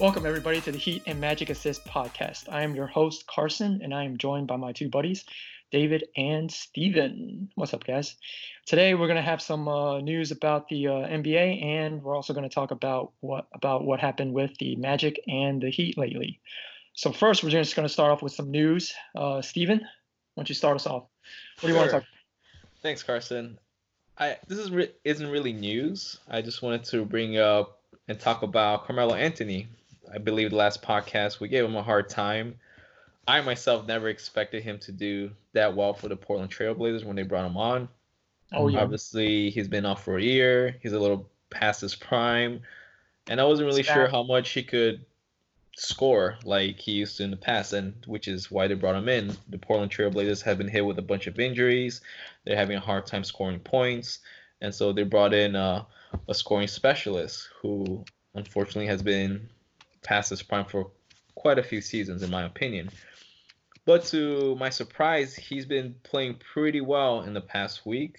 Welcome, everybody, to the Heat and Magic Assist podcast. I am your host, Carson, and I am joined by my two buddies, David and Steven. What's up, guys? Today, we're going to have some uh, news about the uh, NBA, and we're also going to talk about what about what happened with the Magic and the Heat lately. So, first, we're just going to start off with some news. Uh, Steven, why don't you start us off? What do you want to talk? Thanks, Carson. I this is re- isn't really news. I just wanted to bring up and talk about Carmelo Anthony. I believe the last podcast we gave him a hard time. I myself never expected him to do that well for the Portland Trailblazers when they brought him on. Oh yeah. Obviously, he's been off for a year. He's a little past his prime, and I wasn't really sure how much he could score like he used to in the past, and which is why they brought him in. The Portland Trailblazers have been hit with a bunch of injuries. They're having a hard time scoring points, and so they brought in uh, a scoring specialist who unfortunately has been past his prime for quite a few seasons, in my opinion. But to my surprise, he's been playing pretty well in the past week.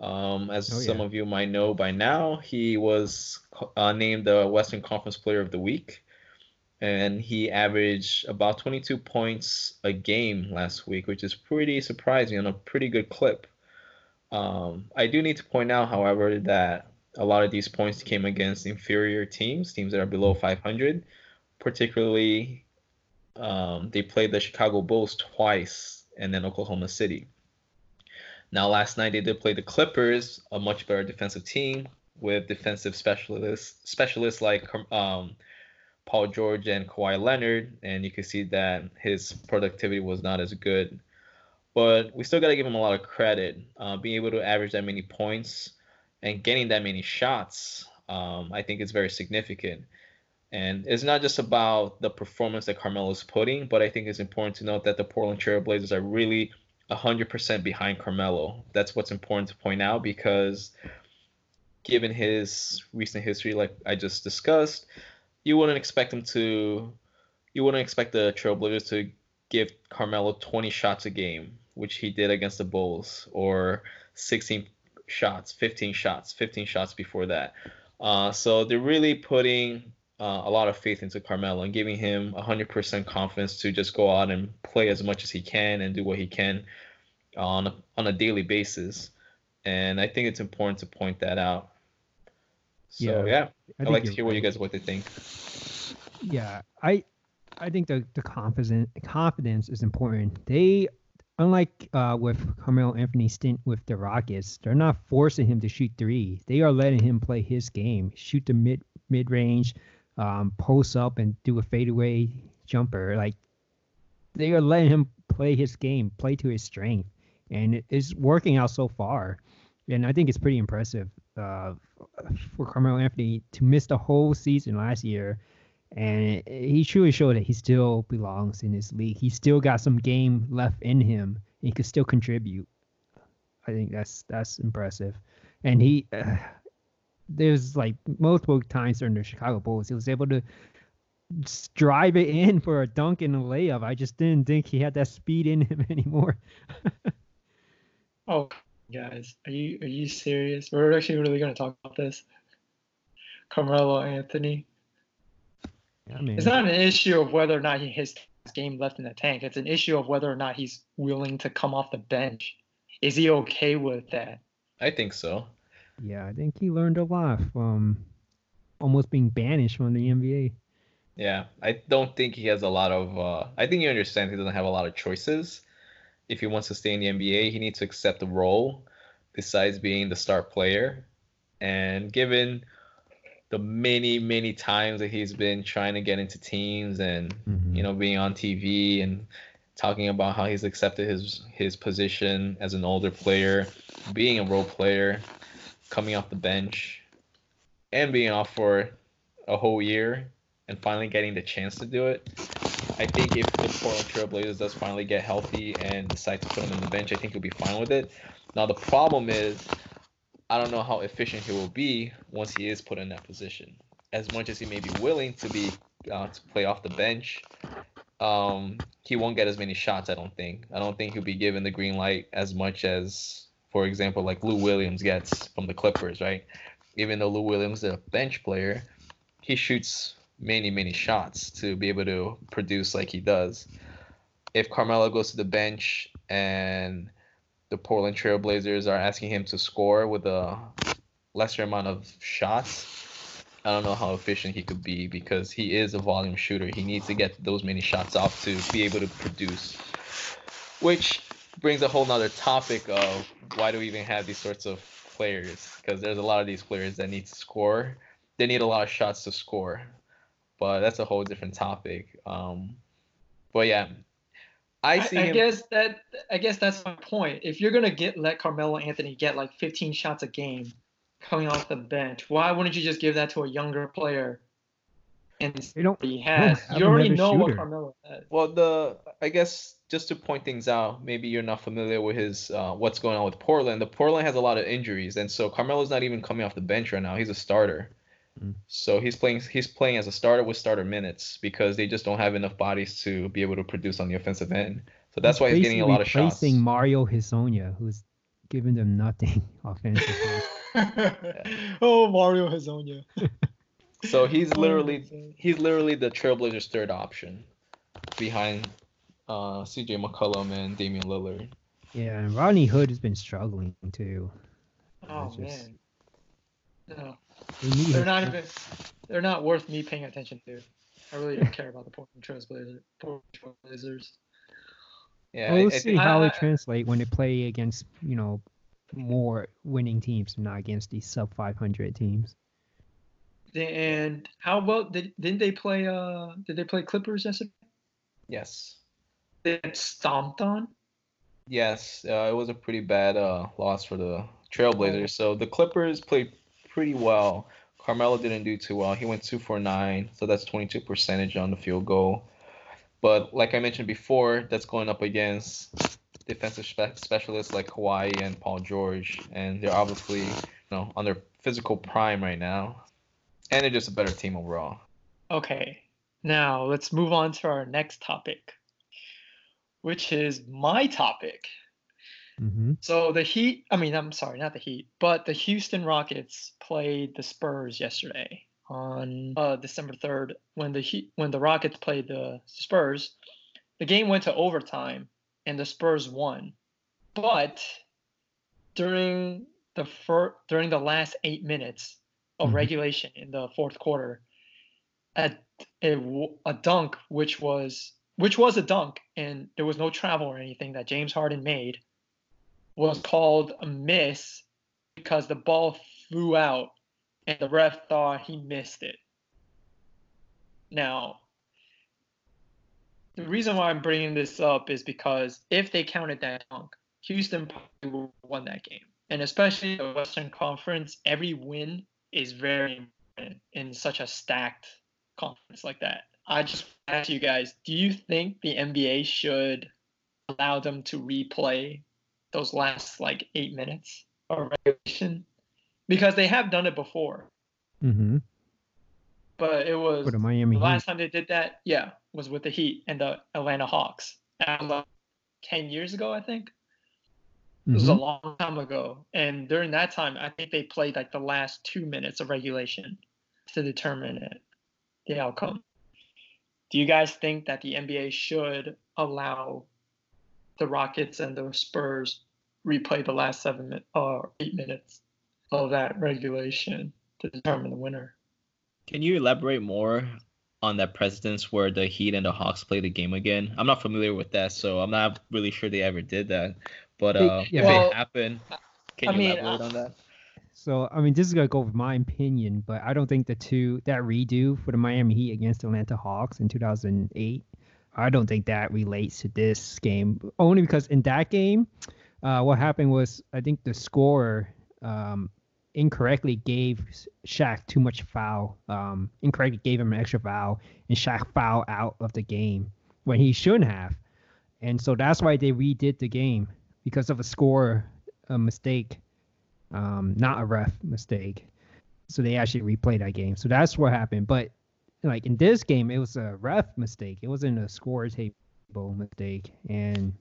Um, as Oh, some of you might know by now, he was uh, named the Western Conference Player of the Week, and he averaged about 22 points a game last week, which is pretty surprising and a pretty good clip. Um, I do need to point out, however, that a lot of these points came against inferior teams, teams that are below 500. Particularly, um, they played the Chicago Bulls twice and then Oklahoma City. Now, last night they did play the Clippers, a much better defensive team with defensive specialists, specialists like um, Paul George and Kawhi Leonard, and you can see that his productivity was not as good. But we still got to give him a lot of credit. Uh, being able to average that many points and getting that many shots, um, I think is very significant. And it's not just about the performance that Carmelo is putting, but I think it's important to note that the Portland Trail Blazers are really 100% behind Carmelo. That's what's important to point out because given his recent history, like I just discussed, you wouldn't expect him to, you wouldn't expect the Trailblazers to give Carmelo 20 shots a game, which he did against the Bulls, or 16 shots, 15 shots, 15 shots before that. Uh, so they're really putting uh, a lot of faith into Carmelo and giving him 100% confidence to just go out and play as much as he can and do what he can on a, on a daily basis. And I think it's important to point that out. So Yeah, yeah, I I'd like to hear what you guys what they think. Yeah, I I think the the confidence confidence is important. They unlike uh, with Carmelo Anthony's stint with the Rockets, they're not forcing him to shoot three. They are letting him play his game, shoot the mid mid range, um, post up and do a fadeaway jumper. Like they are letting him play his game, play to his strength, and it is working out so far. And I think it's pretty impressive uh, for Carmelo Anthony to miss the whole season last year and he truly showed that he still belongs in this league. He still got some game left in him. He could still contribute. I think that's that's impressive. And he, uh, there's like multiple times during the Chicago Bulls, he was able to drive it in for a dunk and a layup. I just didn't think he had that speed in him anymore. Oh, guys, are you are you serious? We're actually really going to talk about this. Carmelo Anthony. Yeah, man. It's not an issue of whether or not he has game left in the tank. It's an issue of whether or not he's willing to come off the bench. Is he okay with that? I think so. Yeah, I think he learned a lot from almost being banished from the NBA. Yeah, I don't think he has a lot of. Uh, I think you understand he doesn't have a lot of choices. If he wants to stay in the NBA, he needs to accept a role besides being the star player. And given the many, many times that he's been trying to get into teams and Mhm. you know being on TV and talking about how he's accepted his his position as an older player, being a role player, coming off the bench, and being off for a whole year and finally getting the chance to do it. I think if the Portland Trailblazers does finally get healthy and decide to put him on the bench, I think he'll be fine with it. Now the problem is, I don't know how efficient he will be once he is put in that position. As much as he may be willing to be uh, to play off the bench, um, he won't get as many shots. I don't think. I don't think he'll be given the green light as much as, for example, like Lou Williams gets from the Clippers, right? Even though Lou Williams is a bench player, he shoots many, many shots to be able to produce like he does. If Carmelo goes to the bench and the Portland Trailblazers are asking him to score with a lesser amount of shots, I don't know how efficient he could be because he is a volume shooter. He needs to get those many shots off to be able to produce. Which brings a whole nother topic of why do we even have these sorts of players? Because there's a lot of these players that need to score. They need a lot of shots to score. But that's a whole different topic. Um, but yeah, I see. I, I guess that I guess that's my point. If you're gonna get let Carmelo Anthony get like 15 shots a game coming off the bench, why wouldn't you just give that to a younger player? And you don't, he has. Don't you already know shooter. what Carmelo has. Well, the I guess just to point things out, maybe you're not familiar with his uh, what's going on with Portland. The Portland has a lot of injuries, and so Carmelo's not even coming off the bench right now. He's a starter. Mm. So he's playing he's playing as a starter with starter minutes because they just don't have enough bodies to be able to produce on the offensive end. So that's he's why he's getting a lot of shots. Facing Mario Hezonja, who's giving them nothing offensively. oh, Mario Hezonja. so he's literally he's literally the Trailblazers' third option behind uh, CJ McCollum and Damian Lillard. Yeah, and Rodney Hood has been struggling too. Oh just, man. No. They they're not even they're not worth me paying attention to. I really don't care about the Portland Trailblazers. Portland Yeah, well, we'll I, see I, how I, they translate when they play against you know more winning teams, not against these sub 500 teams. And how well did didn't they play? Uh, did they play Clippers yesterday? Yes. They stomped on. Yes, uh, it was a pretty bad uh, loss for the Trailblazers. Oh. So the Clippers played pretty well. Carmelo didn't do too well. He went two for nine, so that's 22 percentage on the field goal. But like I mentioned before, that's going up against defensive spe- specialists like Kawhi and Paul George, and they're obviously you know on their physical prime right now, and they're just a better team overall. Okay, now let's move on to our next topic, which is my topic. Mm-hmm. So the Heat, I mean, I'm sorry, not the Heat, but the Houston Rockets played the Spurs yesterday on uh, December 3rd when the Heat, when the Rockets played the Spurs. The game went to overtime and the Spurs won. But during the fir- during the last 8 minutes of mm-hmm. regulation in the fourth quarter, a, a, a dunk which was which was a dunk and there was no travel or anything that James Harden made was called a miss because the ball flew out and the ref thought he missed it. Now, the reason why I'm bringing this up is because if they counted that dunk, Houston probably won that game. And especially the Western Conference, every win is very important in such a stacked conference like that. I just ask you guys, do you think the NBA should allow them to replay those last like eight minutes of regulation because they have done it before. Mm-hmm. But it was the Miami the last Heat. time they did that. Yeah, was with the Heat and the Atlanta Hawks. Like ten years ago, I think. It was mm-hmm. a long time ago, and during that time, I think they played like the last two minutes of regulation to determine it, the outcome. Do you guys think that the NBA should allow the Rockets and the Spurs replay the last seven or uh, eight minutes of that regulation to determine the winner. Can you elaborate more on that precedence where the Heat and the Hawks play the game again? I'm not familiar with that, so I'm not really sure they ever did that. But uh, yeah. if well, it happened, can you mean, elaborate uh, on that? So I mean, this is gonna go with my opinion, but I don't think the two that redo for the Miami Heat against the Atlanta Hawks in 2008 I don't think that relates to this game. Only because in that game, uh, what happened was I think the scorer um, incorrectly gave Shaq too much foul. Um, incorrectly gave him an extra foul, and Shaq fouled out of the game when he shouldn't have. And so that's why they redid the game because of a score a mistake, um, not a ref mistake. So they actually replayed that game. So that's what happened. But like in this game, it was a ref mistake. It wasn't a score table mistake, and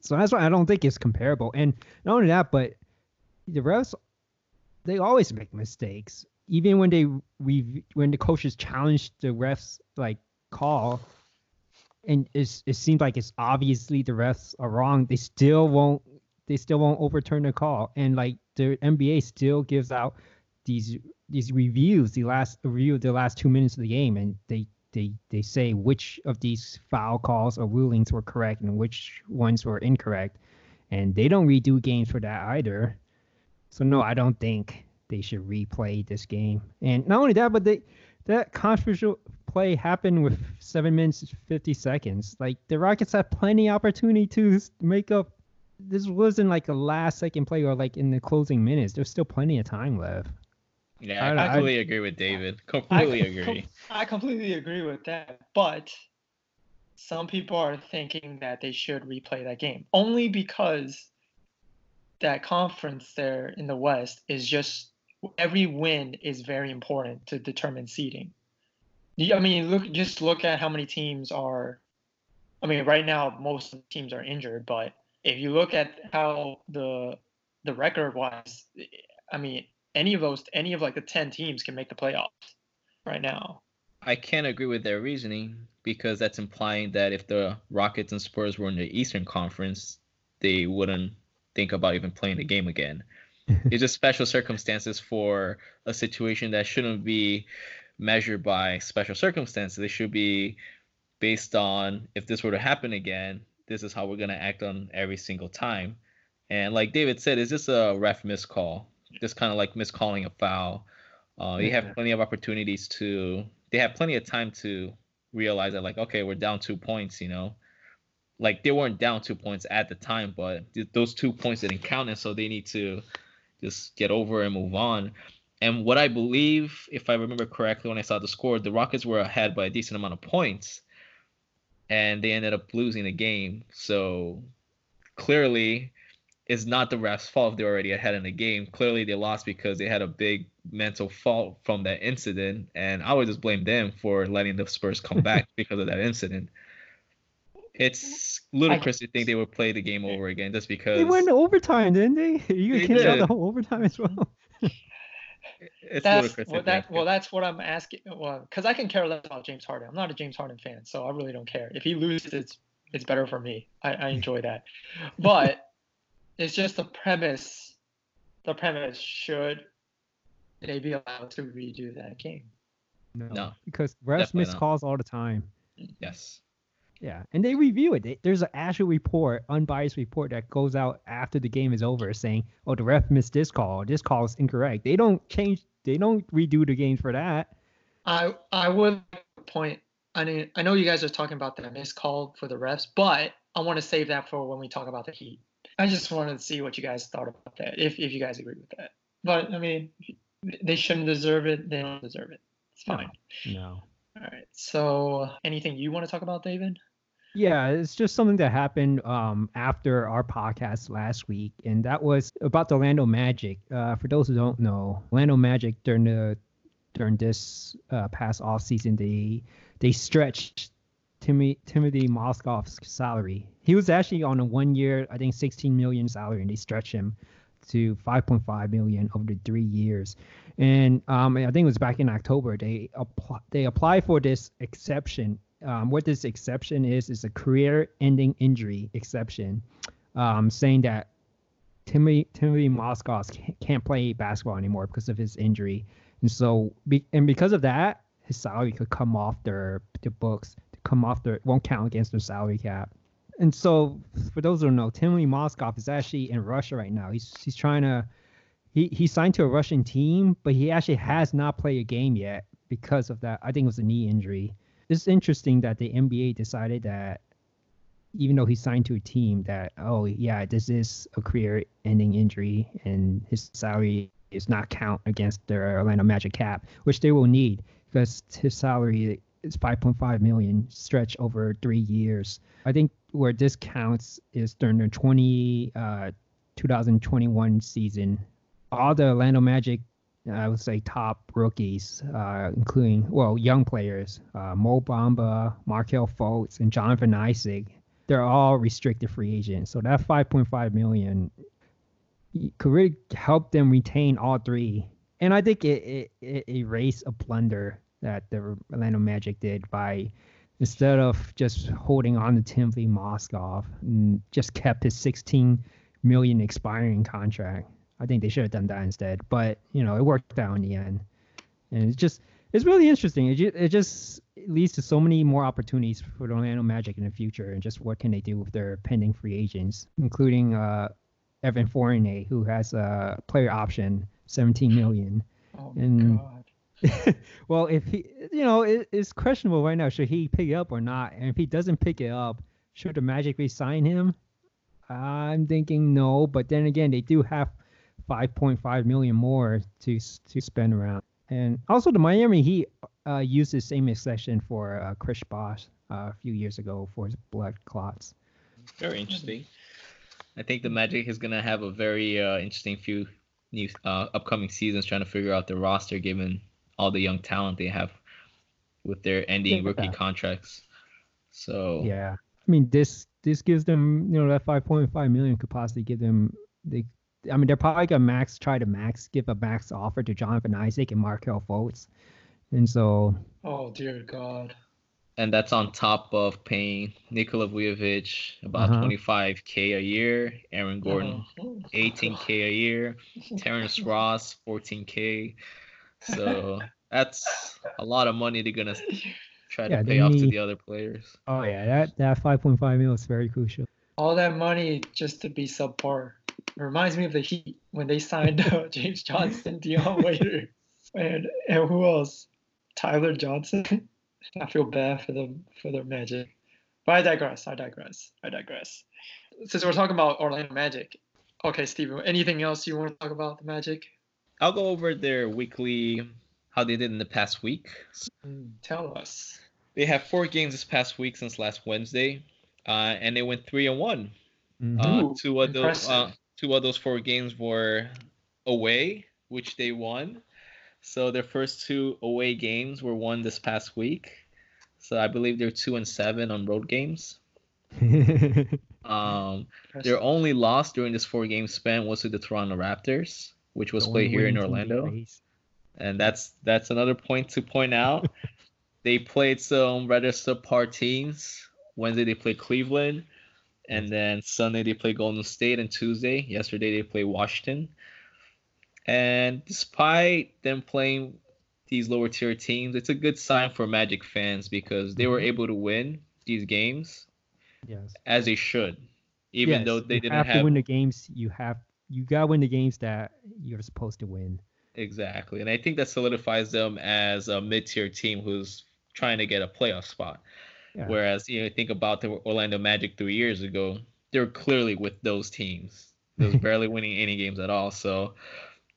so that's why I don't think it's comparable. And not only that, but the refs they always make mistakes. even when they we when the coaches challenge the refs like call, and it's, it seems like it's obviously the refs are wrong, they still won't they still won't overturn the call, and like the NBA still gives out these these reviews, the last review the last two minutes of the game, and they they they say which of these foul calls or rulings were correct and which ones were incorrect, and they don't redo games for that either. So no, I don't think they should replay this game. And not only that, but they that controversial play happened with seven minutes fifty seconds. Like the Rockets had plenty of opportunity to make up. This wasn't like a last second play or like in the closing minutes. There's still plenty of time left. Yeah, I, I completely I, agree with David. Completely I, agree. I completely agree with that. But some people are thinking that they should replay that game only because that conference there in the West is just every win is very important to determine seeding. I mean, look just look at how many teams are. I mean, right now most teams are injured, but if you look at how the the record was, I mean, any of those, any of like the ten teams can make the playoffs right now. I can't agree with their reasoning because that's implying that if the Rockets and Spurs were in the Eastern Conference, they wouldn't think about even playing the mm. game again. it's just special circumstances for a situation that shouldn't be measured by special circumstances. They should be based on if this were to happen again, this is how we're gonna act on every single time. And like David said, is this a ref miscall? Just kind of like miscalling a foul. Uh, you have plenty of opportunities to. They have plenty of time to realize that, like, okay, we're down two points. You know, like they weren't down two points at the time, but th- those two points didn't count, and so they need to just get over and move on. And what I believe, if I remember correctly, when I saw the score, the Rockets were ahead by a decent amount of points, and they ended up losing the game. So clearly, it's not the refs' fault if they're already ahead in the game. Clearly, they lost because they had a big mental fault from that incident, and I would just blame them for letting the Spurs come back because of that incident. It's ludicrous to think they would play the game over again just because they went to overtime, didn't they? You they canceled the whole overtime as well. it's that's, ludicrous. Well, that, well, that's what I'm asking. Well, because I can care less about James Harden. I'm not a James Harden fan, so I really don't care. If he loses, it's it's better for me. I, I enjoy that. But it's just the premise. The premise should they be allowed to redo that game? No, no because refs miss not. calls all the time. Yes. Yeah, and they review it. They, there's an actual report, unbiased report that goes out after the game is over, saying, "Oh, the ref missed this call. This call is incorrect." They don't change. They don't redo the game for that. I I would point. I mean, I know you guys are talking about that missed call for the refs, but I want to save that for when we talk about the Heat. I just wanted to see what you guys thought about that, if if you guys agree with that. But I mean, they shouldn't deserve it. They don't deserve it. It's fine. No. no. All right. So, anything you want to talk about, David? Yeah, it's just something that happened um, after our podcast last week, and that was about the Orlando Magic. Uh, for those who don't know, Orlando Magic during the during this uh, past off season, they they stretched Timmy, Timofey Mozgov's salary. He was actually on a one year, I think 16 million salary, and they stretched him to 5.5 million over the three years. And um, I think it was back in October. They apply, they applied for this exception. Um, what this exception is is a career-ending injury exception, um, saying that Timothy Timofey Mozgov can't play basketball anymore because of his injury, and so be, and because of that, his salary could come off their the books come off the won't count against their salary cap. And so, for those who don't know, Timofey Mozgov is actually in Russia right now. He's he's trying to he he signed to a Russian team, but he actually has not played a game yet because of that. I think it was a knee injury. It's interesting that the NBA decided that even though he signed to a team, that oh yeah, this is a career-ending injury, and his salary is not count against their Orlando Magic cap, which they will need because his salary it's 5.5 million stretch over three years. I think where this counts is during the 20 uh, 2021 season. All the Orlando Magic, I would say top rookies, uh, including well young players, uh, Mo Bamba, Markelle Fultz, and Jonathan Isaac. They're all restricted free agents. So that 5.5 million could really help them retain all three and I think it, it, it erased a blunder that the Orlando Magic did by instead of just holding on to Timofey Mozgov and just kept his 16 million expiring contract. I think they should have done that instead, but you know it worked out in the end, and it's just it's really interesting. It, it just leads to so many more opportunities for the Orlando Magic in the future, and just what can they do with their pending free agents, including uh, Evan Fournier, who has a player option, 17 million. Oh And- God. well, if he, you know, it, it's questionable right now. Should he pick it up or not? And if he doesn't pick it up, should the Magic re-sign him? I'm thinking no, but then again, they do have 5.5 million more to to spend around. And also, the Miami Heat uh, used the same exception for uh, Chris Bosh uh, a few years ago for his blood clots. Very interesting. I think the Magic is gonna have a very uh, interesting few new uh, upcoming seasons trying to figure out the roster given all the young talent they have with their ending Yeah. rookie contracts. So Yeah, I mean this this gives them you know that 5.5 million could possibly give them they. I mean they're probably gonna max try to max give a max offer to Jonathan Isaac and Markelle Fultz, and so Oh dear God. and that's on top of paying Nikola Vucevic about Uh-huh. 25k a year, Aaron Gordon Oh, 18k a year, Terrence Ross 14k. So that's a lot of money they're gonna try Yeah, to pay off to the other players. oh yeah that that 5.5 mil is very crucial. All that money just to be subpar. It reminds me of the Heat when they signed uh, James Johnson, Dion Waiter, and and who else? Tyler Johnson. I feel bad for them for their Magic, but I digress. I digress. I digress. Since we're talking about Orlando Magic, okay, Steven, anything else you want to talk about the Magic? I'll go over their weekly how they did in the past week. Mm, tell us. They have four games this past week since last Wednesday, uh, and they went three and one. Mhm. Uh, two of those uh, two of those four games were away, which they won. So their first two away games were won this past week. So I believe they're two and seven on road games. Um, their only loss during this four game span was to the Toronto Raptors, which was played here in winning team they Orlando. And that's that's another point to point out. they played some rather subpar teams. Wednesday they played Cleveland, and then Sunday they played Golden State, and Tuesday, yesterday they played Washington. And despite them playing these lower tier teams, it's a good sign for Magic fans because they were Mhm. able to win these games Yes. as they should, even Yes, though they didn't have have to win the games. You have you gotta win the games that you're supposed to win. Exactly. And I think that solidifies them as a mid tier team who's trying to get a playoff spot. Yeah. Whereas, you know, think about the Orlando Magic three years ago, they were clearly with those teams. They was barely winning any games at all. So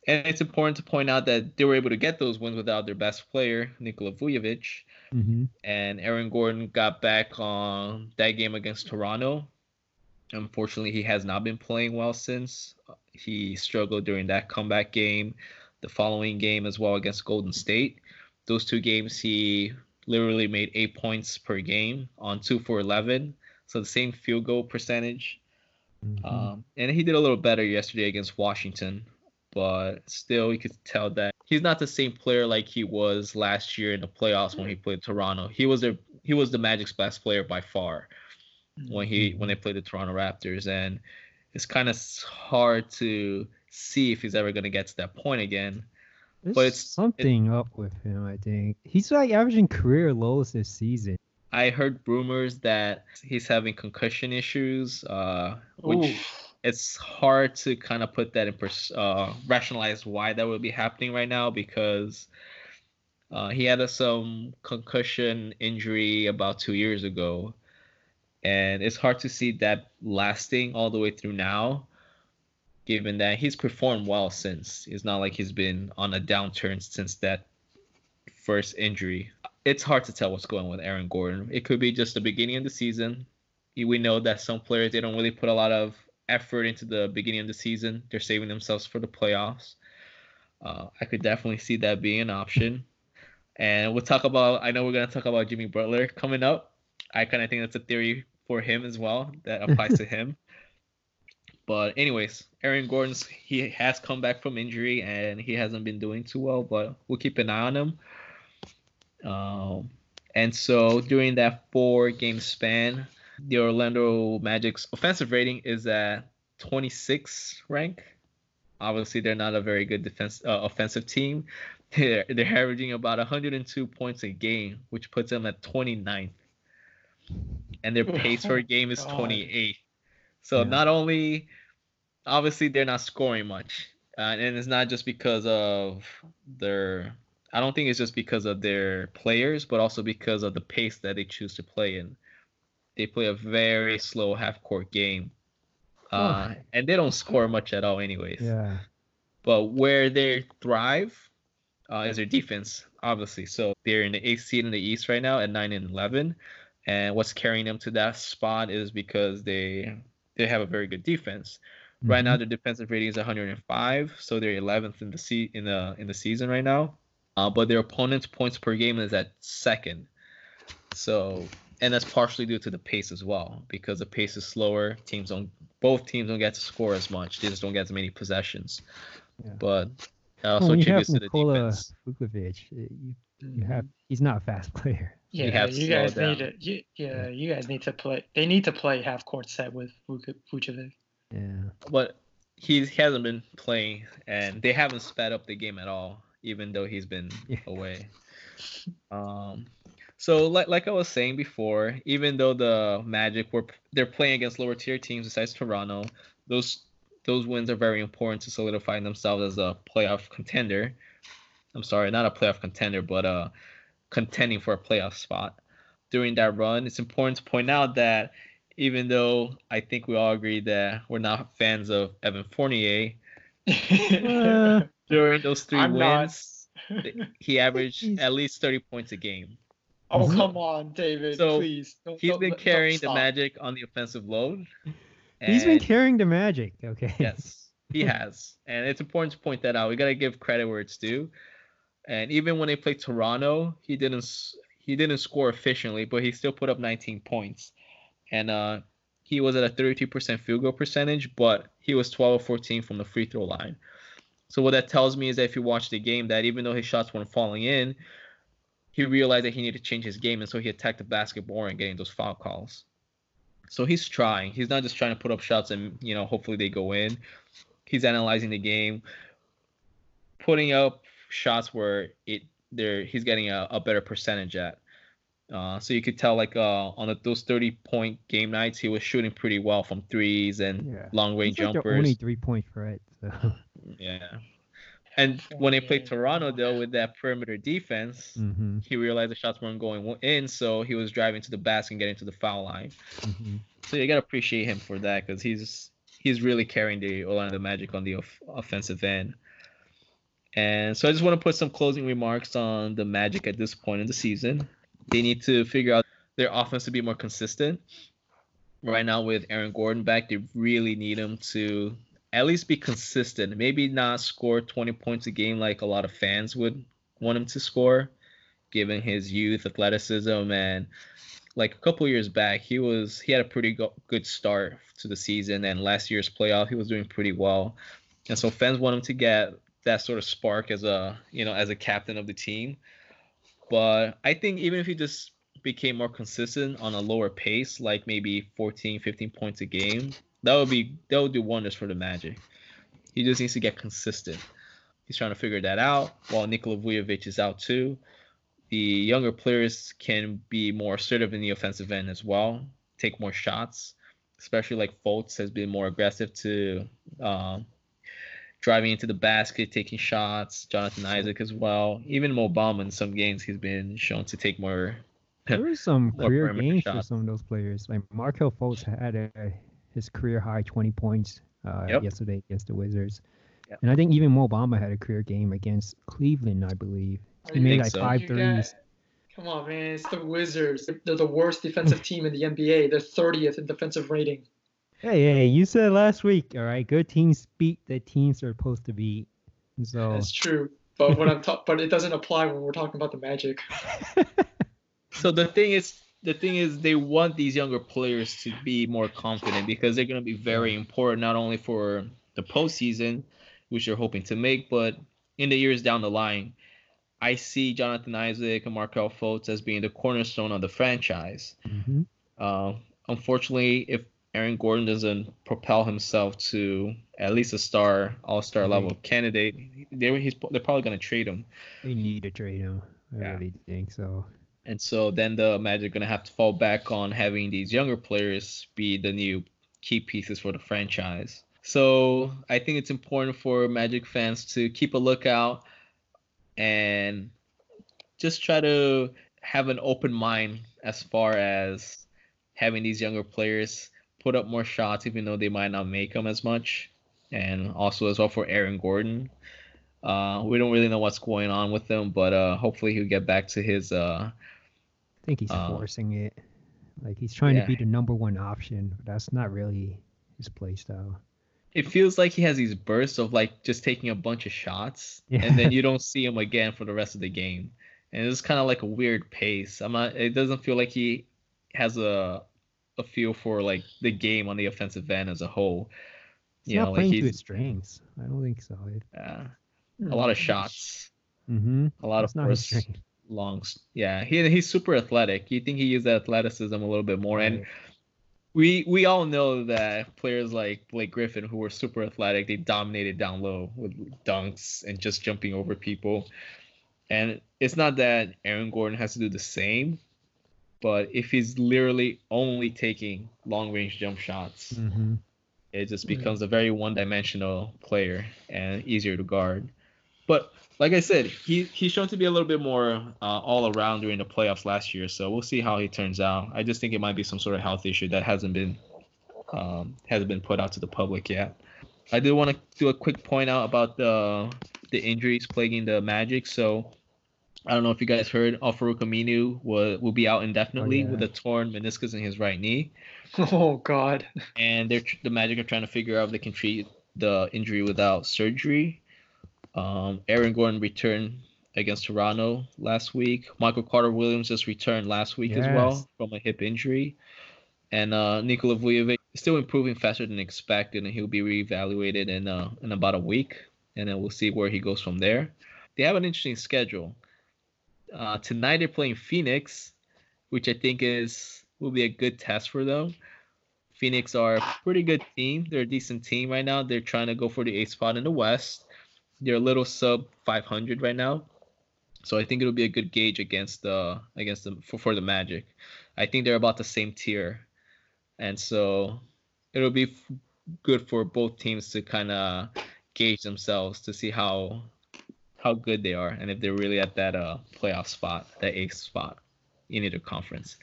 and it's important to point out that they were able to get those wins without their best player, Nikola Vucevic. hmm And Aaron Gordon got back on that game against Toronto. Unfortunately, he has not been playing well since. He struggled during that comeback game, the following game as well against Golden State. Those two games, he literally made eight points per game on two for 11. So the same field goal percentage. Mm-hmm. Um, and he did a little better yesterday against Washington, but still, you could tell that he's not the same player like he was last year in the playoffs when he played Toronto. He was the he was the Magic's best player by far when he when they played the Toronto Raptors, and it's kind of hard to see if he's ever going to get to that point again. There's but it's- it- something up with him. I think he's like averaging career lows this season. I heard rumors that he's having concussion issues, uh, which Oof. it's hard to kind of put that in pers- uh, rationalize why that would be happening right now because uh, he had a, some concussion injury about two years ago, and it's hard to see that lasting all the way through now. Given that he's performed well since, it's not like he's been on a downturn since that first injury. It's hard to tell what's going on with Aaron Gordon. It could be just the beginning of the season. We know that some players they don't really put a lot of effort into the beginning of the season. They're saving themselves for the playoffs. Uh, I could definitely see that being an option. And we'll talk about. I know we're gonna talk about Jimmy Butler coming up. I kind of think that's a theory for him as well that applies to him. But anyways, Aaron Gordon's he has come back from injury and he hasn't been doing too well, but we'll keep an eye on him. Um, and so during that four game span, the Orlando Magic's offensive rating is at 26 rank. Obviously, they're not a very good defense uh, offensive team. They're, they're averaging about 102 points a game, which puts them at 29th. And their pace per game is 28. So Yeah. not only, obviously, they're not scoring much, uh, and it's not just because of their. I don't think it's just because of their players, but also because of the pace that they choose to play in. They play a very slow half court game, uh, and they don't score much at all, anyways. Yeah. But where they thrive uh, is their defense, obviously. So they're in the eighth seed in the East right now at nine and eleven, and what's carrying them to that spot is because they they have a very good defense. Right now, Mhm. their defensive rating is 105, so they're 11th in the se- in the in the season right now. Uh, but their opponent's points per game is at second. So, and that's partially due to the pace as well, because the pace is slower. Teams don't both teams don't get to score as much. They just don't get as many possessions. Yeah. But that Well, also when you have attributes to the Nikola defense. Vucevic, uh, you, you have he's not a fast player. Yeah, have you guys down. need to. You, yeah, you guys need to play. They need to play half court set with Vuc- Vucevic. Yeah. but he hasn't been playing, and they haven't sped up the game at all, even though he's been Yeah. away. Um, so like like I was saying before, even though the Magic were they're playing against lower tier teams besides Toronto, those those wins are very important to solidifying themselves as a playoff contender. I'm sorry, not a playoff contender, but uh, contending for a playoff spot. During that run, it's important to point out that even though I think we all agree that we're not fans of Evan Fournier, Uh, during those 3 I'm not. wins, he averaged at least 30 points a game. oh come on, David, So, please. Don't- He's don't been carrying the. Magic on the offensive load. he's been carrying the Magic. Okay. Yes, he has, and it's important to point that out. We gotta give credit where it's due. And even when they played Toronto, he didn't he didn't score efficiently, but he still put up 19 points, and uh, he was at a 32% field goal percentage, but he was 12 of 14 from the free throw line. So what that tells me is that if you watch the game, that even though his shots weren't falling in, he realized that he needed to change his game, and so he attacked the basket more and getting those foul calls. So he's trying. He's not just trying to put up shots and you know hopefully they go in. He's analyzing the game, putting up shots where it there he's getting a, a better percentage at. Uh, so you could tell like uh, on the, those 30 point game nights he was shooting pretty well from threes and Yeah. long range like jumpers. only three point threat. So. Yeah. And when they played Toronto though with that perimeter defense, hmm he realized the shots weren't going in, so he was driving to the basket and getting to the foul line. hmm So you gotta appreciate him for that because he's he's really carrying the Orlando Magic on the off- offensive end. And so I just want to put some closing remarks on the Magic at this point in the season. They need to figure out their offense to be more consistent. Right now, with Aaron Gordon back, they really need him to at least be consistent. Maybe not score 20 points a game like a lot of fans would want him to score, given his youth, athleticism, and like a couple years back, he was he had a pretty go- good start to the season, and last year's playoff he was doing pretty well, and so fans want him to get that sort of spark as a you know as a captain of the team. But I think even if he just became more consistent on a lower pace, like maybe 14, 15 points a game, that would be that would do wonders for the Magic. He just needs to get consistent. He's trying to figure that out. While Nikola Vucevic is out too the younger players can be more assertive in the offensive end as well, take more shots, especially like Fultz has been more aggressive to um, driving into the basket, taking shots. Jonathan Isaac as well. Even Mo Bamba in some games he's been shown to take more. There was some More career perimeter games for some of those players. Like Markelle Fultz had a, his career high 20 points uh, Yep. yesterday against the Wizards. Yep. And I think even Mo Bamba had a career game against Cleveland, I believe. Are He you- made like so. five you threes. got- Come on, man. It's the Wizards. They're the worst defensive team in the NBA. They're 30th in defensive rating. Hey, hey, you said last week, all right, good teams beat the teams they're supposed to beat. So That's true. But when I'm ta- but it doesn't apply when we're talking about the Magic. So the thing is, the thing is they want these younger players to be more confident because they're going to be very important not only for the postseason, which they're hoping to make, but in the years down the line. I see Jonathan Isaac and Markelle Fultz as being the cornerstone of the franchise. Mm-hmm. Uh, unfortunately, if Aaron Gordon doesn't propel himself to at least a star, all star Right. Mm-hmm. level candidate, they, he's, they're probably going to trade him. They need to trade him. I Yeah. really think so. And so then the Magic are going to have to fall back on having these younger players be the new key pieces for the franchise. So I think it's important for Magic fans to keep a lookout and just try to have an open mind as far as having these younger players put up more shots, even though they might not make them as much. And also as well for Aaron Gordon. Uh, we don't really know what's going on with him, but uh, hopefully he'll get back to his uh, I think he's Uh, forcing it. Like he's trying yeah. to be the number one option, that's not really his play style. it feels like he has these bursts of like just taking a bunch of shots Yeah. and then you don't see him again for the rest of the game and it's kind of like a weird pace i'm not it doesn't feel like he has a a feel for like the game on the offensive end as a whole He's you not know like playing to his strengths. I don't think so. uh, a lot of shots Mm-hmm. a lot That's of not his bursts strength. long s- yeah he, he's super athletic you think he uses athleticism a little bit more and we we all know that players like Blake Griffin, who were super athletic, they dominated down low with dunks and just jumping over people. And it's not that Aaron Gordon has to do the same, but if he's literally only taking long range jump shots, Mm-hmm. it just becomes a very one dimensional player and easier to guard. But like I said, he he's shown to be a little bit more uh, all around during the playoffs last year. So we'll see how he turns out. I just think it might be some sort of health issue that hasn't been um, hasn't been put out to the public yet. I do want to do a quick point out about the the injuries plaguing the Magic. So I don't know if you guys heard, Al-Farouq Aminu will will be out indefinitely yeah. with a torn meniscus in his right knee Oh God. and they're the Magic are trying to figure out if they can treat the injury without surgery. Um, Aaron Gordon returned against Toronto last week. Michael Carter Williams just returned last week as well from a hip injury. And uh, Nikola Vucevic is still improving faster than expected, and he'll be reevaluated in uh, in about a week, and then we'll see where he goes from there. They have an interesting schedule. Uh, tonight they're playing Phoenix, which I think is will be a good test for them. Phoenix are a pretty good team. They're a decent team right now. They're trying to go for the eighth spot in the West. They're a little sub 500 right now, so I think it'll be a good gauge against the against them for, for the Magic. I think they're about the same tier, and so it'll be f- good for both teams to kind of gauge themselves to see how how good they are and if they're really at that uh playoff spot, that eighth spot in either conference.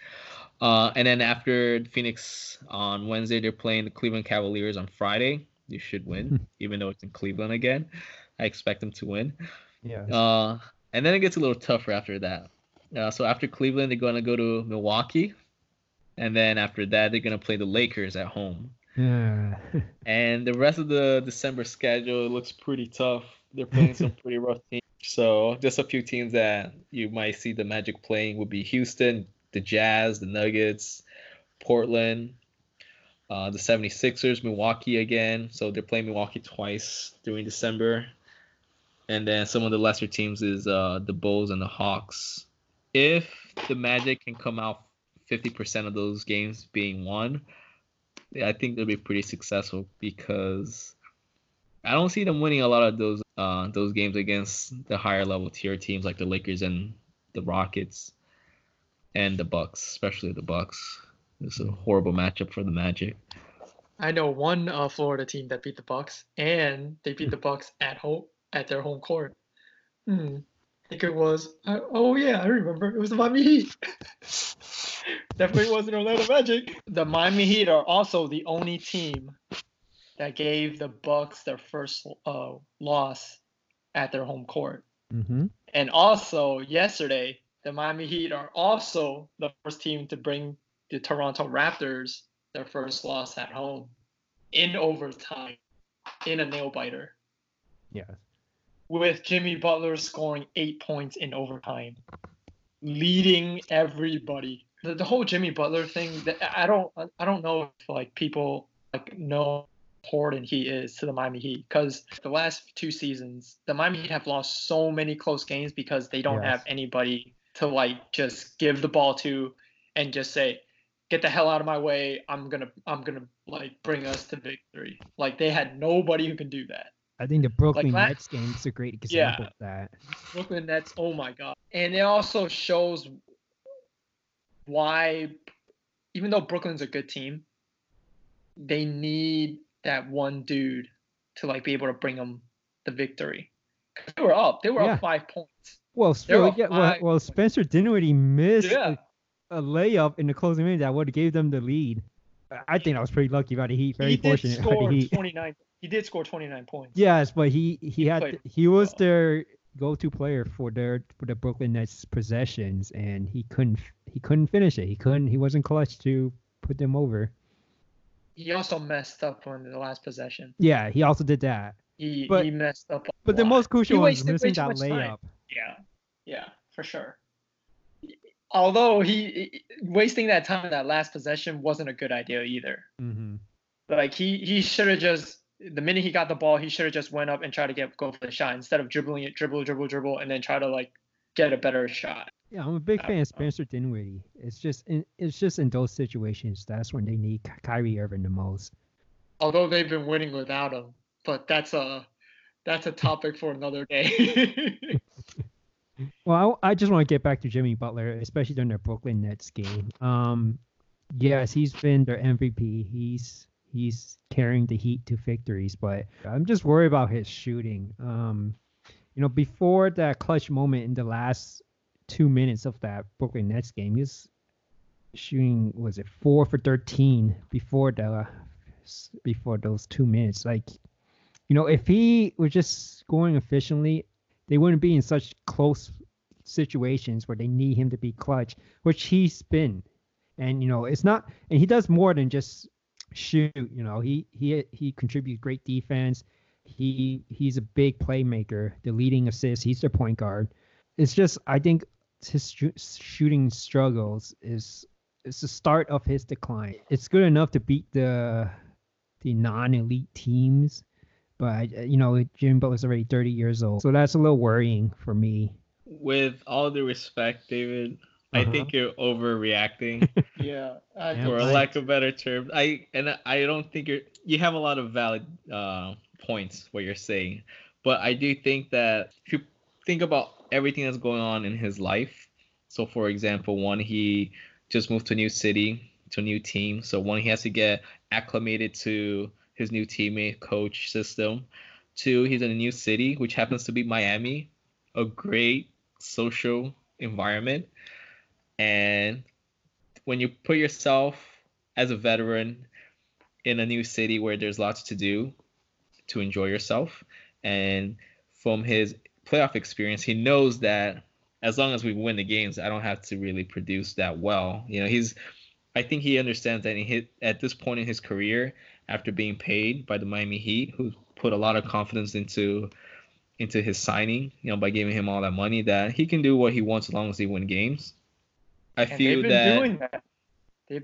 Uh, and then after Phoenix on Wednesday, they're playing the Cleveland Cavaliers on Friday. They should win, even though it's in Cleveland again. I expect them to win. Yeah. Uh, and then it gets a little tougher after that. Uh, so after Cleveland, they're going to go to Milwaukee. And then after that, they're going to play the Lakers at home. Yeah. And the rest of the December schedule looks pretty tough. They're playing some pretty rough teams. So just a few teams that you might see the Magic playing would be Houston, the Jazz, the Nuggets, Portland, uh, the 76ers, Milwaukee again. So they're playing Milwaukee twice during December. And then some of the lesser teams is uh, the Bulls and the Hawks. If the Magic can come out 50% of those games being won, I think they'll be pretty successful because I don't see them winning a lot of those uh, those games against the higher level tier teams like the Lakers and the Rockets and the Bucks, especially the Bucks. It's a horrible matchup for the Magic. I know one uh, Florida team that beat the Bucks, and they beat the Bucks at home at their home court. Hmm. I think it was. Uh, oh yeah, I remember. It was the Miami Heat. Definitely wasn't Orlando Magic. The Miami Heat are also the only team that gave the Bucks their first uh, loss at their home court. mm-hmm. And also yesterday, the Miami Heat are also the first team to bring the Toronto Raptors their first loss at home in overtime in a nail biter Yeah. With Jimmy Butler scoring eight points in overtime, leading everybody. the, the whole Jimmy Butler thing. That I don't I don't know if like people like know how important he is to the Miami Heat because the last two seasons the Miami Heat have lost so many close games because they don't Yes. have anybody to like just give the ball to and just say get the hell out of my way i'm gonna i'm gonna like bring us to victory like they had nobody who can do that I think the Brooklyn la- Nets game is a great Yeah. example of that. brooklyn nets oh my god and it also shows why even though brooklyn's a good team they need that one dude to like be able to bring them the victory. they were up they were Yeah. up five points Well, yeah, well, well, Spencer Dinwiddie missed Yeah. a, a layup in the closing minute that would have gave them the lead. I- I think I was pretty lucky about the Heat. Very he did fortunate about score the Heat. 29 he did score 29 points Yes, but he he, He had played he was well. their go-to player for their for the Brooklyn Nets possessions, and he couldn't he couldn't finish it. He couldn't he wasn't clutch to put them over. he also messed up on the last possession. Yeah, he also did that. He But- he messed up. a But the most crucial one was missing that much time. layup. Yeah, yeah, for sure. Although he wasting that time that last possession wasn't a good idea either. hmm Like he he should have just the minute he got the ball, he should have just went up and tried to get go for the shot instead of dribbling it, dribble, dribble, dribble, and then try to like get a better shot. Yeah, I'm a big fan of. Spencer Dinwiddie. It's just in, it's just in those situations that's when they need Ky- Kyrie Irving the most. Although they've been winning without him, but that's a that's a topic for another day. Well, I, I just want to get back to Jimmy Butler, especially during the Brooklyn Nets game. Um, yes, he's been their MVP. He's he's carrying the Heat to victories, but I'm just worried about his shooting. Um, you know, before that clutch moment in the last two minutes of that Brooklyn Nets game, his shooting was it four for 13 before the before those two minutes. Like, you know, if he was just scoring efficiently, they wouldn't be in such close situations where they need him to be clutch, which he's been. And you know, it's not and he does more than just shoot, you know. He he he contributes great defense. He he's a big playmaker, the leading assist, he's their point guard. It's just I think his shoo- shooting struggles is is the start of his decline. It's good enough to beat the the non-elite teams, but uh, you know Jimmy Butler's already 30 years old, so that's a little worrying for me. With all due respect, David, I Uh-huh. think you're overreacting, yeah, I Yeah, for right. lack of better term. I and I don't think you're. You have a lot of valid uh, points what you're saying, but I do think that if you think about everything that's going on in his life. So, for example, one he just moved to a new city, to a new team. So one he has to get acclimated to his new teammate, coach system. Two, he's in a new city, which happens to be Miami, a great social environment. And when you put yourself as a veteran in a new city where there's lots to do to enjoy yourself, and from his playoff experience, he knows that as long as we win the games, I don't have to really produce that well. You know, he's I think he understands that he hit at this point in his career, after being paid by the Miami Heat, who put a lot of confidence into into his signing, you know, by giving him all that money, that he can do what he wants as long as he win games. I and feel been that doing that.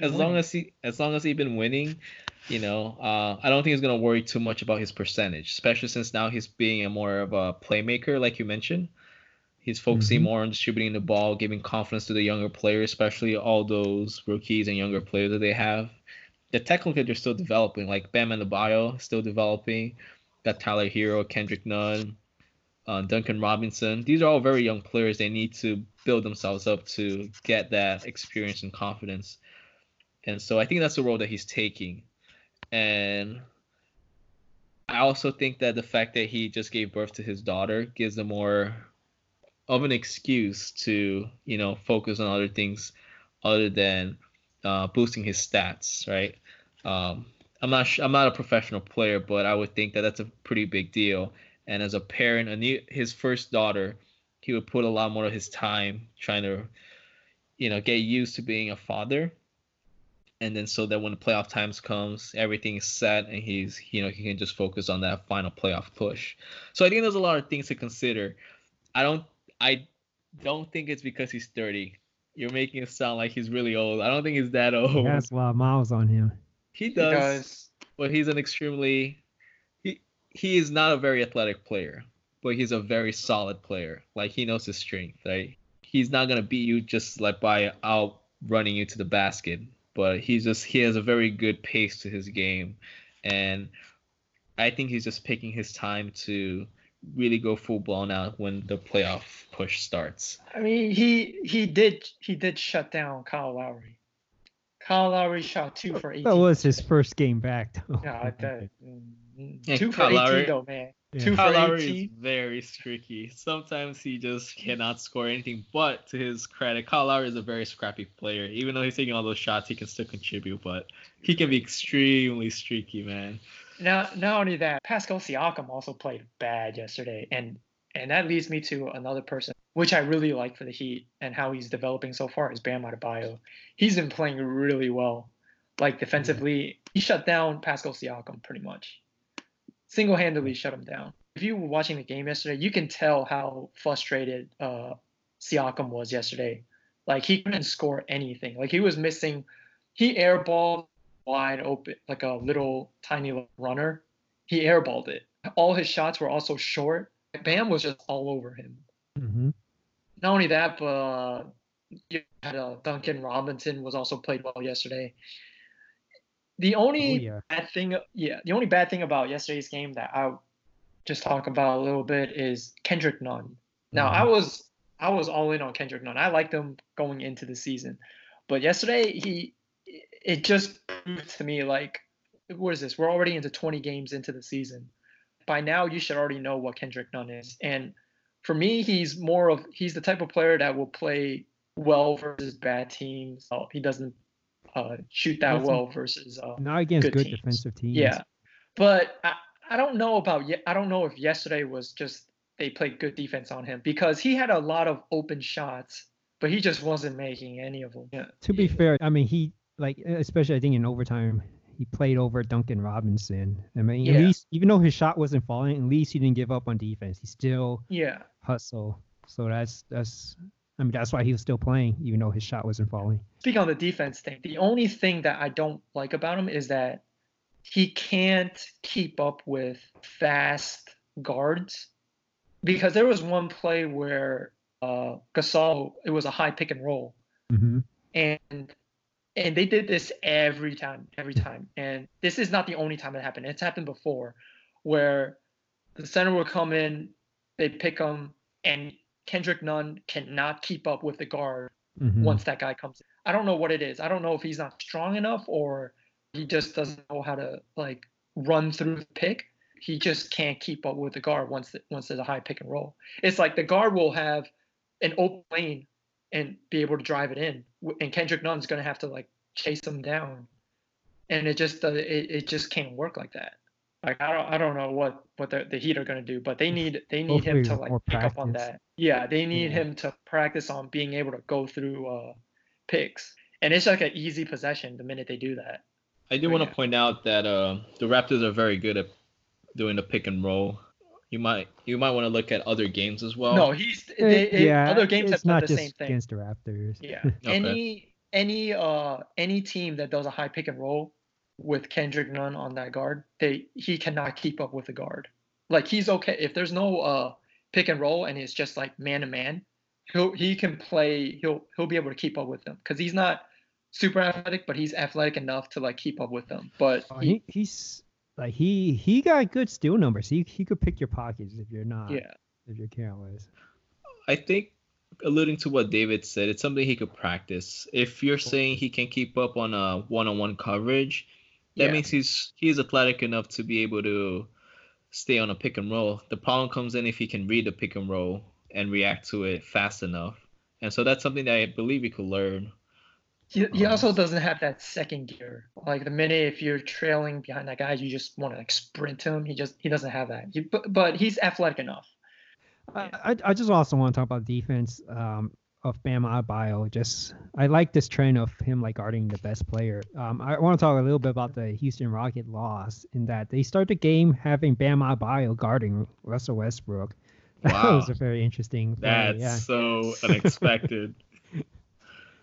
As long as he as long as he's been winning, you know, uh, I don't think he's gonna worry too much about his percentage, especially since now he's being a more of a playmaker, like you mentioned. He's focusing Mhm. more on distributing the ball, giving confidence to the younger players, especially all those rookies and younger players that they have. That technically they're still developing, like Bam Adebayo still developing. Got Tyler Herro, Kendrick Nunn, uh, Duncan Robinson. These are all very young players. They need to build themselves up to get that experience and confidence. And so I think that's the role that he's taking. And I also think that the fact that he just gave birth to his daughter gives him more of an excuse to, you know, focus on other things other than uh, boosting his stats, right? Um, I'm not sh- I'm not a professional player, but I would think that that's a pretty big deal. And as a parent, a new, his first daughter, he would put a lot more of his time trying to, you know, get used to being a father. And then so that when the playoff times comes, everything is set and he's, you know, he can just focus on that final playoff push. So I think there's a lot of things to consider. I don't I don't think it's because he's 30. You're making it sound like he's really old. I don't think he's that old. That's lot miles on him. He does, but he's an extremely he he is not a very athletic player, but he's a very solid player. Like he knows his strength, right? He's not gonna beat you just like by out running you to the basket, but he's just he has a very good pace to his game, and I think he's just picking his time to really go full blown out when the playoff push starts. I mean, he he did he did shut down Kyle Lowry. Kyle Lowry shot two for 18. That was his first game back. Though. Yeah, that, mm, Yeah, two for Kyle 18 Lowry- though, man. Yeah. Two Kyle for Lowry 18. is very streaky. Sometimes he just cannot score anything. But to his credit, Kyle Lowry is a very scrappy player. Even though he's taking all those shots, he can still contribute. But he can be extremely streaky, man. Now, not only that, Pascal Siakam also played bad yesterday, and and that leads me to another person, which I really like for the Heat and how he's developing so far is Bam Adebayo. He's been playing really well, like defensively. He shut down Pascal Siakam pretty much, single-handedly shut him down. If you were watching the game yesterday, you can tell how frustrated uh, Siakam was yesterday. Like he couldn't score anything. Like he was missing. He airballed wide open, like a little tiny little runner. He airballed it. All his shots were also short. Bam was just all over him. hmm Not only that, but uh, you had uh, Duncan Robinson was also played well yesterday. The Oh only yeah. bad thing, yeah, the only bad thing about yesterday's game that I just talk about a little bit is Kendrick Nunn. Now I Mhm. was I was all in on Kendrick Nunn. I liked him going into the season, but yesterday he it just proved to me like what is this? We're already into 20 games into the season. By now you should already know what Kendrick Nunn is, and for me he's more of he's the type of player that will play well versus bad teams. Uh, He doesn't uh, shoot that Doesn't- well versus uh, Not against good good, teams. defensive teams. yeah, but I, I don't know about ye- I don't know if yesterday was just they played good defense on him because he had a lot of open shots, but he just wasn't making any of them. Yeah. To be fair, I mean he like especially I think in overtime he played over Duncan Robinson. I mean Yeah. at least even though his shot wasn't falling, at least he didn't give up on defense. He still Yeah. hustle. So that's that's I mean that's why he was still playing even though his shot wasn't falling. Speaking on the defense thing, the only thing that I don't like about him is that he can't keep up with fast guards. Because there was one play where uh, Gasol, it was a high pick and roll, hmm and and they did this every time every time. And this is not the only time it happened. It's happened before where the center will come in they pick him and kendrick nunn cannot keep up with the guard hmm once that guy comes in. I don't know what it is. I don't know if he's not strong enough or he just doesn't know how to like run through the pick. He just can't keep up with the guard once the, once there's a high pick and roll. It's like the guard will have an open lane and be able to drive it in. And Kendrick Nunn's going to have to like chase him down, and it just uh, it, it just can't work like that. Like I don't I don't know what what the, the Heat are going to do, but they need they need him to like more pick up on that. Yeah, they need Yeah. him to practice on being able to go through uh, picks, and it's like an easy possession the minute they do that. I do want to yeah. point out that uh, the Raptors are very good at doing the pick and roll. You might you might want to look at other games as well. no, he's they, it- yeah, other games it's have done not the just same thing. against the Raptors. Yeah. Any any uh any team that does a high pick and roll with Kendrick Nunn on that guard, they he cannot keep up with the guard. Like he's okay if there's no uh pick and roll and it's just like man to man, he'll he can play he'll he'll be able to keep up with them because he's not super athletic, but he's athletic enough to like keep up with them. But Oh, he, he, he's like he he got good steal numbers. He he could pick your pockets if you're not yeah, if you're careless. I think alluding to what David said, it's something he could practice. If you're saying he can keep up on a one-on-one coverage, that Yeah. means he's he's athletic enough to be able to stay on a pick and roll. The problem comes in if he can read the pick and roll and react to it fast enough. And so that's something that I believe he could learn. He, he Um, also doesn't have that second gear. Like the minute if you're trailing behind that guy, you just want to like sprint to him. He just he doesn't have that. He, but but he's athletic enough. I, I I just also want to talk about defense um, of Bam Adebayo. Just I like this trend of him like guarding the best player. Um, I want to talk a little bit about the Houston Rocket loss in that they start the game having Bam Adebayo guarding Russell Westbrook. That Wow. was a very interesting play. That's yeah. so unexpected.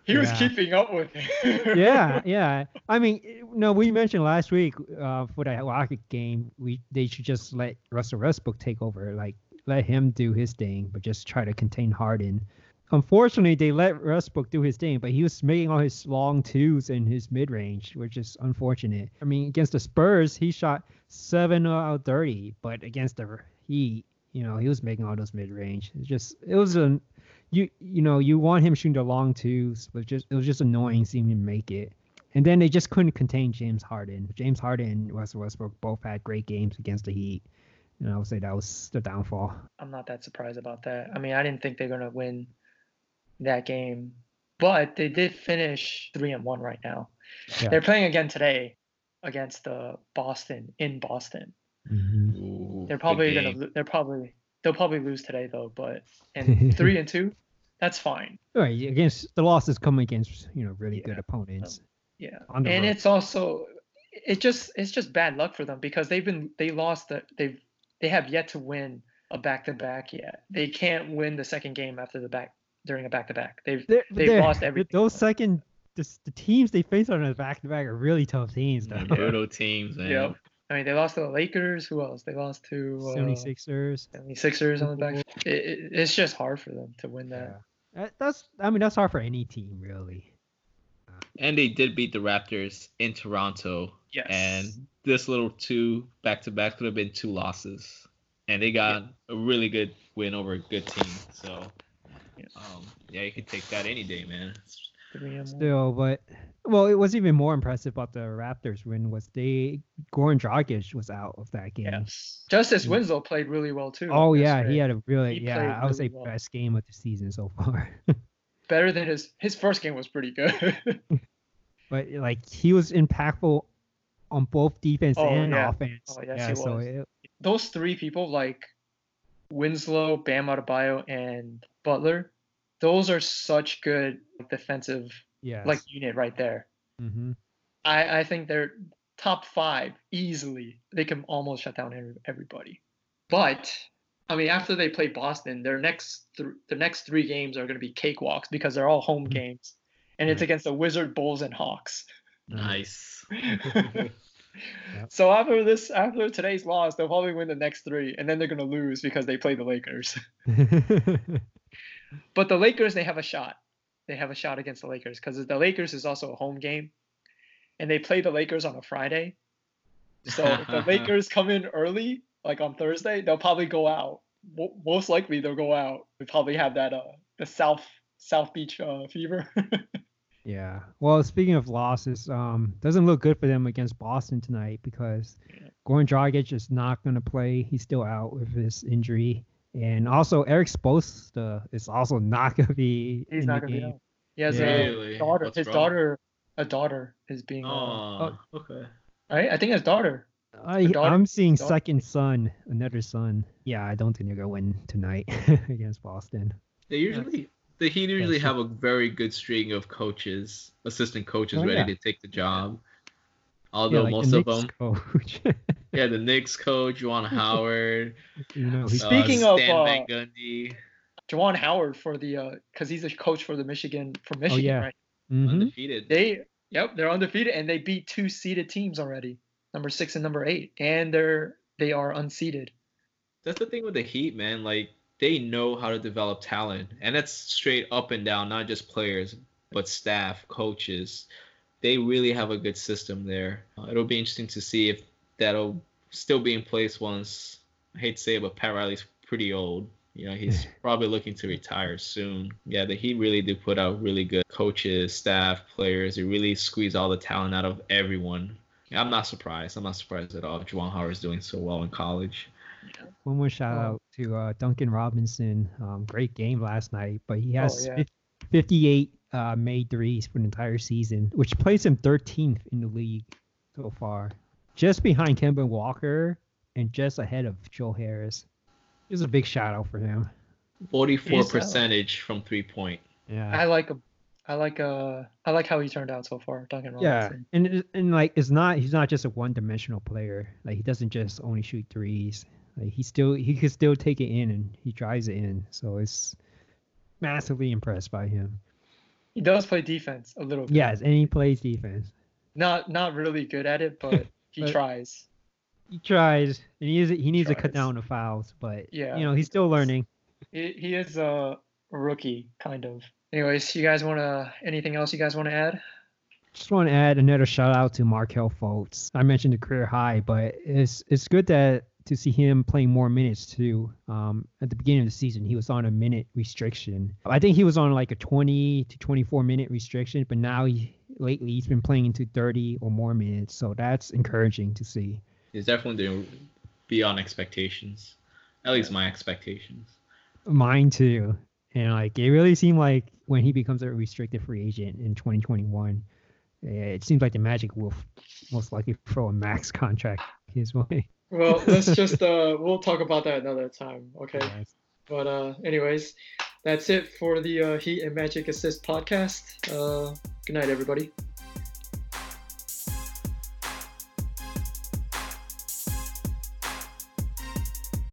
He was keeping up with him. yeah, yeah. I mean, no, we mentioned last week uh, for that Rocket game, we they should just let Russell Westbrook take over, like let him do his thing, but just try to contain Harden. Unfortunately, they let Westbrook do his thing, but he was making all his long twos in his mid range, which is unfortunate. I mean, against the Spurs, he shot seven out of thirty, but against the Heat, you know, he was making all those mid range. It's just it was an you you know you want him shooting the long twos, but just it was just annoying seeing him make it. And then they just couldn't contain James Harden. James Harden and Russell Westbrook both had great games against the Heat, and I would say that was the downfall. I'm not that surprised about that. I mean, I didn't think they're gonna win that game, but they did finish three and one right now. Yeah. They're playing again today against the Boston in Boston. Mm-hmm. Ooh, They're probably gonna. They're probably. They'll probably lose today though. But and three and two, that's fine. Right against the losses come against you know really good Yeah. opponents. Um, yeah, and road. it's also it just it's just bad luck for them because they've been they lost the they've they have yet to win a back to back yet. They can't win the second game after the back during a back to back. They've They're, They've they're- lost th- everything. Those second the, the teams they face on the back to back are really tough teams. Though. Yeah, brutal teams, man. Yep. I mean they lost to the Lakers. Who else? They lost to uh, 76ers. 76ers on the back. It, it, it's just hard for them to win that. Yeah. That's I mean that's hard for any team really. And they did beat the Raptors in Toronto. Yes. And this little two back to back could have been two losses. And they got a really good win over a good team. So Yeah. um, yeah, you can take that any day, man. Three and one. Still, but well, it was even more impressive about the Raptors win was they Goran Dragic was out of that game. Yes. Justice Yeah. Winslow played really well too. Oh yeah, yesterday. he had a really He yeah, I would say well. best game of the season so far. better than his his first game was pretty good. but like he was impactful on both defense Oh, and yeah. offense. Oh, yes, yeah, he so it, Those three people like Winslow, Bam Adebayo, and Butler, those are such good defensive yeah, like unit right there. hmm I I think they're top five easily. They can almost shut down everybody. But I mean, after they play Boston, their next th- the next three games are going to be cakewalks because they're all home Mhm. games, and it's against the Wizard, Bulls, and Hawks. Nice. So after this, after today's loss, they'll probably win the next three, and then they're gonna lose because they play the Lakers. but the Lakers, they have a shot. They have a shot against the Lakers because the Lakers is also a home game, and they play the Lakers on a Friday. So if the Lakers come in early, like on Thursday, they'll probably go out. Mo- Most likely, they'll go out. We probably have that uh the South South Beach uh, fever. Yeah. Well, speaking of losses, um, doesn't look good for them against Boston tonight because Yeah. Goran Dragic is not going to play. He's still out with his injury, and also Erik Spoelstra is also not going to be He's in not the gonna be out. He has Yeah. a Really? daughter. What's his wrong? daughter, a daughter, is being. Uh, Oh, okay. right? I think his daughter. I, daughter- I'm seeing daughter- second son, another son. Yeah, I don't think they're going to win tonight against Boston. They usually the Heat usually so- have a very good string of coaches, assistant coaches Oh, ready yeah. to take the job. Yeah, Although like most the of Knicks them, coach. yeah, the Knicks coach Juwan Howard, you know, he's uh, Speaking of, Stan uh, Van Gundy, Juwan Howard for the uh, because he's a coach for the Michigan for Michigan, yeah. right? Mhm. undefeated. They, yep, they're undefeated and they beat two seeded teams already, number six and number eight, and they're they are unseeded. That's the thing with the Heat, man. Like they know how to develop talent, and that's straight up and down, not just players, but staff, coaches. They really have a good system there. Uh, it'll be interesting to see if that'll still be in place once. I hate to say it, but Pat Riley's pretty old. You know, he's probably looking to retire soon. Yeah, the Heat really do put out really good coaches, staff, players. They really squeeze all the talent out of everyone. I'm not surprised. I'm not surprised at all. Juwan Howard's doing so well in college. One more shout Oh. out to uh, Duncan Robinson. Um, great game last night, but he has yeah. fif- 58 uh, made threes for the entire season, which places him 13th in the league so far, just behind Kemba Walker and just ahead of Joe Harris. It was a big shout out for him. 44 He's, uh, percentage from three point. Yeah. I like him. I like uh I like how he turned out so far, Duncan Robinson. yeah, and it- and like it's not he's not just a one-dimensional player. Like he doesn't just only shoot threes. Like he still he could still take it in and he drives it in. So it's massively impressed by him. He does play defense a little bit. Yes, and he plays defense. Not not really good at it, but he But- tries. He tries, and he is he needs to cut down the fouls, but Yeah. you know he's still learning. He, he is a rookie, kind of. Anyways, you guys want to anything else you guys want to add? Just want to add another shout out to Markelle Fultz. I mentioned the career high, but it's it's good that to see him playing more minutes too. Um, at the beginning of the season, he was on a minute restriction. I think he was on like a 20 to 24 minute restriction, but now he lately he's been playing into 30 or more minutes, so that's encouraging to see. He's definitely doing beyond expectations. At least my expectations. Mine too. And like it really seemed like when he becomes a restricted free agent in 2021, eh, it seems like the Magic will most likely throw a max contract his way. Well, let's just uh we'll talk about that another time, okay? Yes. But uh anyways, that's it for the uh, Heat and Magic Assist podcast. Uh good night everybody.